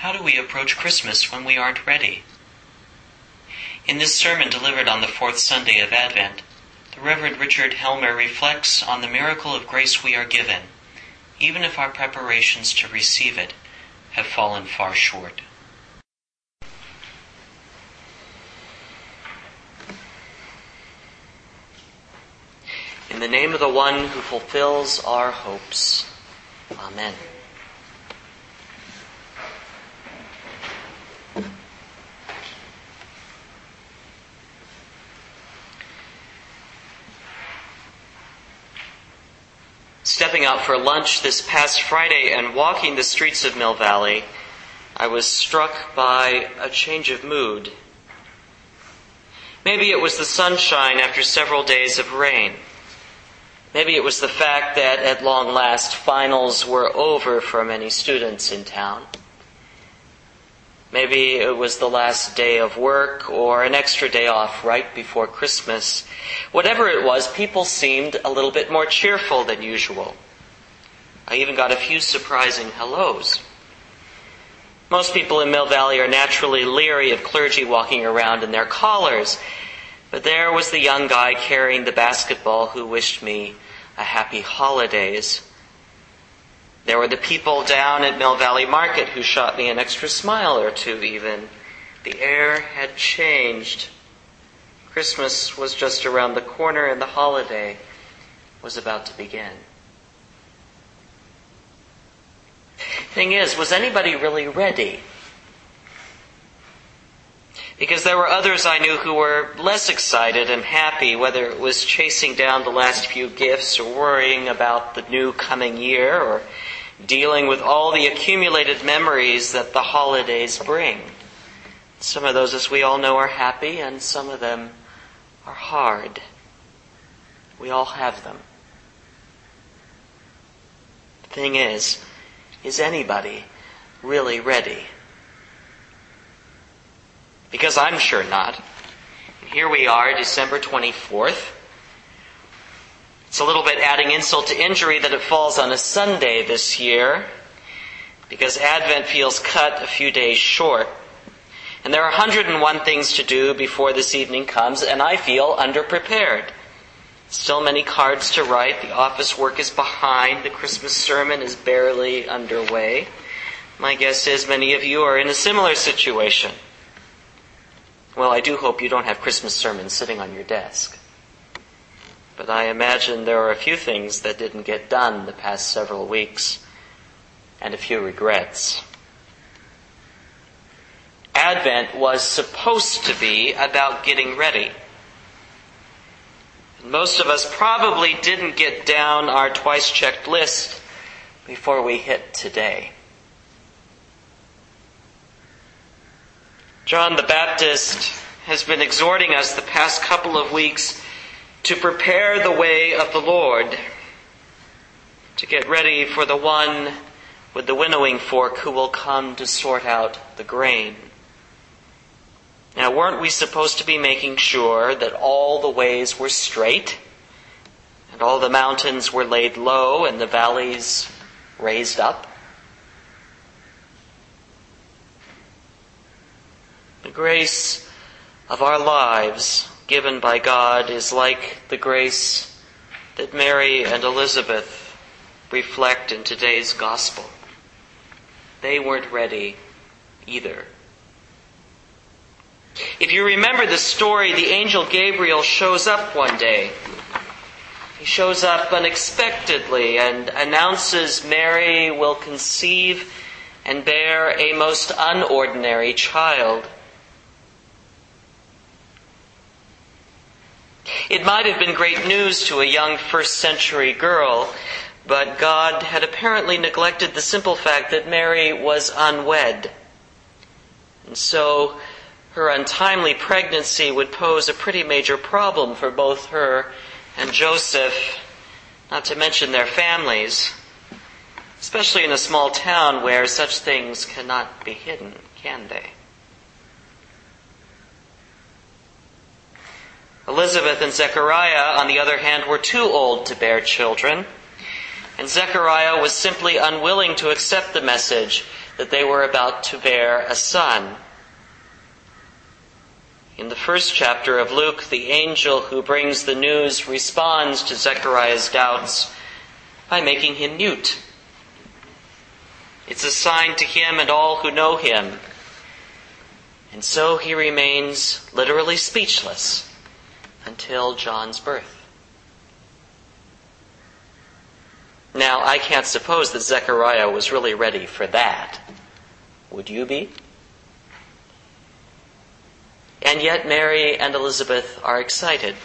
How do we approach Christmas when we aren't ready? In this sermon delivered on the fourth Sunday of Advent, the Reverend Richard Helmer reflects on the miracle of grace we are given, even if our preparations to receive it have fallen far short. In the name of the one who fulfills our hopes. Amen. Out for lunch this past Friday and walking the streets of Mill Valley, I was struck by a change of mood. Maybe it was the sunshine after several days of rain. Maybe it was the fact that at long last finals were over for many students in town. Maybe it was the last day of work or an extra day off right before Christmas. Whatever it was, people seemed a little bit more cheerful than usual. I even got a few surprising hellos. Most people in Mill Valley are naturally leery of clergy walking around in their collars, but there was the young guy carrying the basketball who wished me a happy holidays. There were the people down at Mill Valley Market who shot me an extra smile or two even. The air had changed. Christmas was just around the corner and the holiday was about to begin. Thing is, was anybody really ready? Because there were others I knew who were less excited and happy, whether it was chasing down the last few gifts or worrying about the new coming year or dealing with all the accumulated memories that the holidays bring. Some of those, as we all know, are happy and some of them are hard. We all have them. The thing is, is anybody really ready? Because I'm sure not. Here we are, December 24th. It's a little bit adding insult to injury that it falls on a Sunday this year, because Advent feels cut a few days short. And there are 101 things to do before this evening comes, and I feel underprepared. Still many cards to write, the office work is behind, the Christmas sermon is barely underway. My guess is many of you are in a similar situation. Well, I do hope you don't have Christmas sermons sitting on your desk. But I imagine there are a few things that didn't get done the past several weeks, and a few regrets. Advent was supposed to be about getting ready. Most of us probably didn't get down our twice checked list before we hit today. John the Baptist has been exhorting us the past couple of weeks to prepare the way of the Lord, to get ready for the one with the winnowing fork who will come to sort out the grain. Now, weren't we supposed to be making sure that all the ways were straight, and all the mountains were laid low, and the valleys raised up? The grace of our lives given by God is like the grace that Mary and Elizabeth reflect in today's gospel. They weren't ready either. If you remember the story, the angel Gabriel shows up one day. He shows up unexpectedly and announces Mary will conceive and bear a most unordinary child. It might have been great news to a young first century girl, but God had apparently neglected the simple fact that Mary was unwed. And so her untimely pregnancy would pose a pretty major problem for both her and Joseph, not to mention their families, especially in a small town where such things cannot be hidden, can they? Elizabeth and Zechariah, on the other hand, were too old to bear children. And Zechariah was simply unwilling to accept the message that they were about to bear a son. In the first chapter of Luke, the angel who brings the news responds to Zechariah's doubts by making him mute. It's a sign to him and all who know him. And so he remains literally speechless until John's birth. Now, I can't suppose that Zechariah was really ready for that. Would you be? And yet Mary and Elizabeth are excited.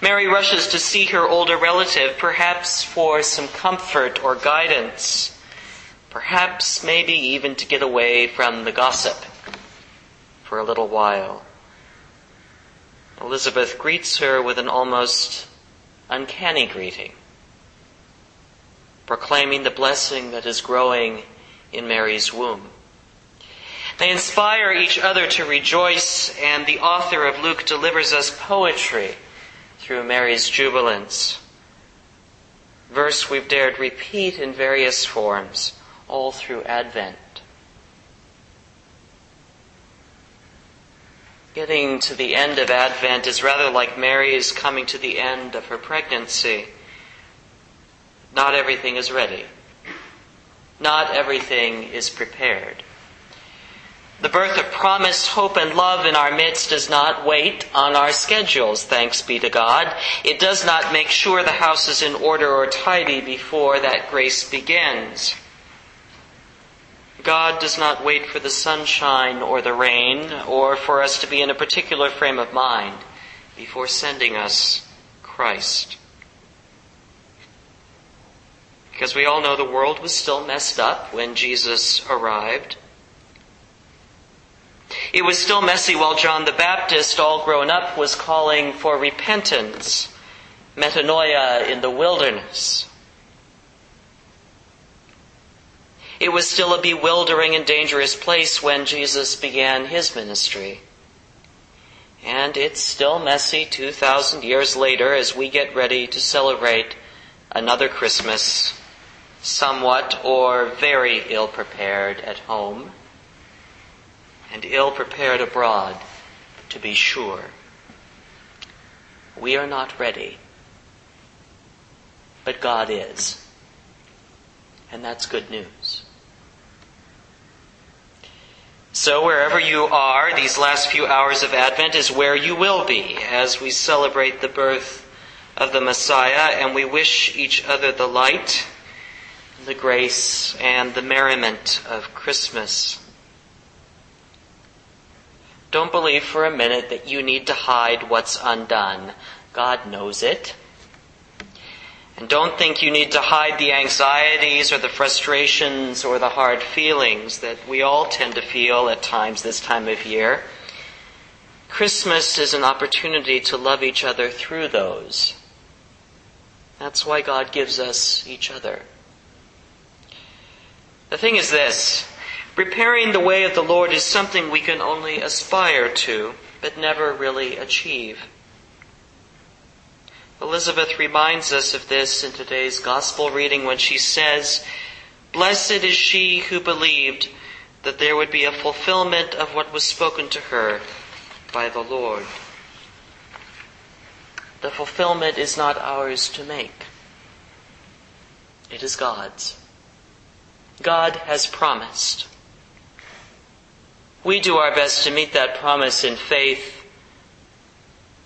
Mary rushes to see her older relative, perhaps for some comfort or guidance, perhaps maybe even to get away from the gossip for a little while. Elizabeth greets her with an almost uncanny greeting, proclaiming the blessing that is growing in Mary's womb. They inspire each other to rejoice, and the author of Luke delivers us poetry through Mary's jubilance. Verse we've dared repeat in various forms all through Advent. Getting to the end of Advent is rather like Mary's coming to the end of her pregnancy. Not everything is ready. Not everything is prepared. The birth of promise, hope, and love in our midst does not wait on our schedules, thanks be to God. It does not make sure the house is in order or tidy before that grace begins. God does not wait for the sunshine or the rain or for us to be in a particular frame of mind before sending us Christ. Because we all know the world was still messed up when Jesus arrived. It was still messy while John the Baptist, all grown up, was calling for repentance, metanoia in the wilderness. It was still a bewildering and dangerous place when Jesus began his ministry. And it's still messy 2,000 years later as we get ready to celebrate another Christmas, somewhat or very ill prepared at home and ill prepared abroad, to be sure. We are not ready, but God is. And that's good news. So wherever you are, these last few hours of Advent is where you will be as we celebrate the birth of the Messiah and we wish each other the light, the grace, and the merriment of Christmas. Don't believe for a minute that you need to hide what's undone. God knows it. And don't think you need to hide the anxieties or the frustrations or the hard feelings that we all tend to feel at times this time of year. Christmas is an opportunity to love each other through those. That's why God gives us each other. The thing is this Preparing the way of the Lord is something we can only aspire to, but never really achieve. Elizabeth reminds us of this in today's gospel reading when she says, Blessed is she who believed that there would be a fulfillment of what was spoken to her by the Lord. The fulfillment is not ours to make. It is God's. God has promised. We do our best to meet that promise in faith.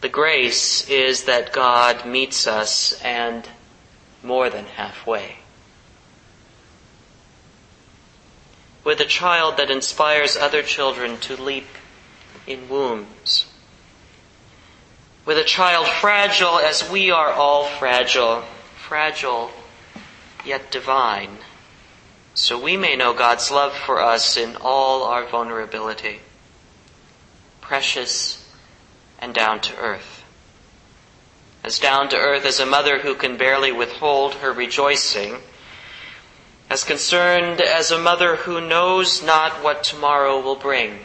The grace is that God meets us and more than halfway. With a child that inspires other children to leap in wombs. With a child fragile as we are all fragile, fragile yet divine so we may know God's love for us in all our vulnerability, precious and down to earth. As down to earth as a mother who can barely withhold her rejoicing, as concerned as a mother who knows not what tomorrow will bring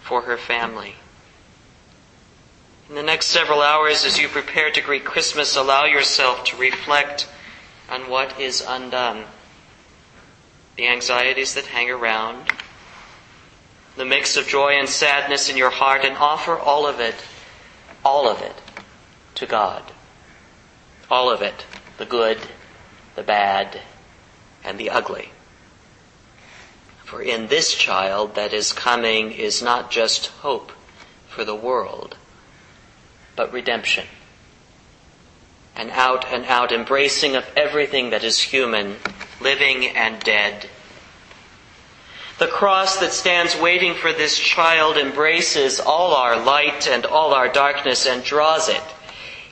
for her family. In the next several hours, as you prepare to greet Christmas, allow yourself to reflect on what is undone, the anxieties that hang around, the mix of joy and sadness in your heart, and offer all of it, all of it, to God. All of it, the good, the bad, and the ugly. For in this child that is coming is not just hope for the world, but redemption. An out and out embracing of everything that is human, living and dead. The cross that stands waiting for this child embraces all our light and all our darkness and draws it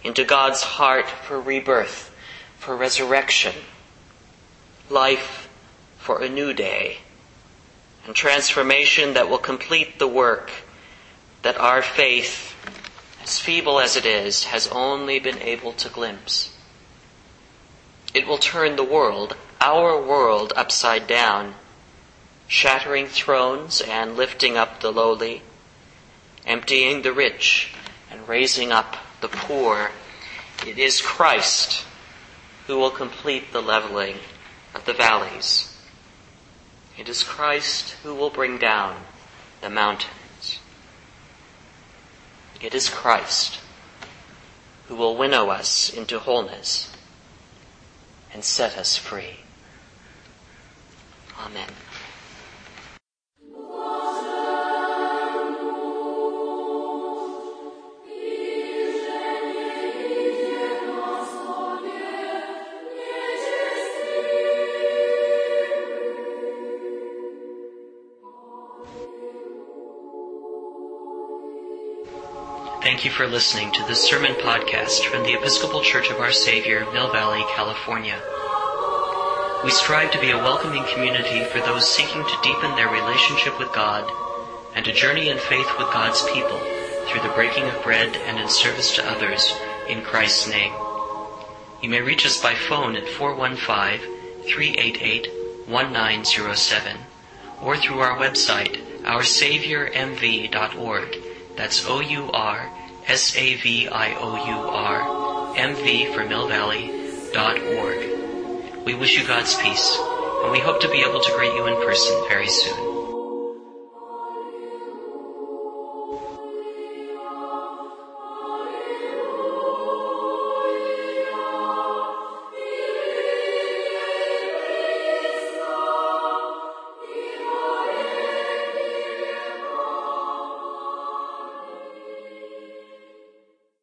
into God's heart for rebirth, for resurrection, life for a new day, and transformation that will complete the work that our faith, as feeble as it is, has only been able to glimpse. It will turn the world, our world, upside down, shattering thrones and lifting up the lowly, emptying the rich and raising up the poor. It is Christ who will complete the leveling of the valleys. It is Christ who will bring down the mountains. It is Christ who will winnow us into wholeness and set us free. Amen. Thank you for listening to this sermon podcast from the Episcopal Church of Our Savior, Mill Valley, California. We strive to be a welcoming community for those seeking to deepen their relationship with God and to journey in faith with God's people through the breaking of bread and in service to others in Christ's name. You may reach us by phone at 415-388-1907 or through our website, oursaviourmv.org. That's O-U-R-S-A-V-I-O-U-R, M-V for Mill Valley, dot org. We wish you God's peace, and we hope to be able to greet you in person very soon.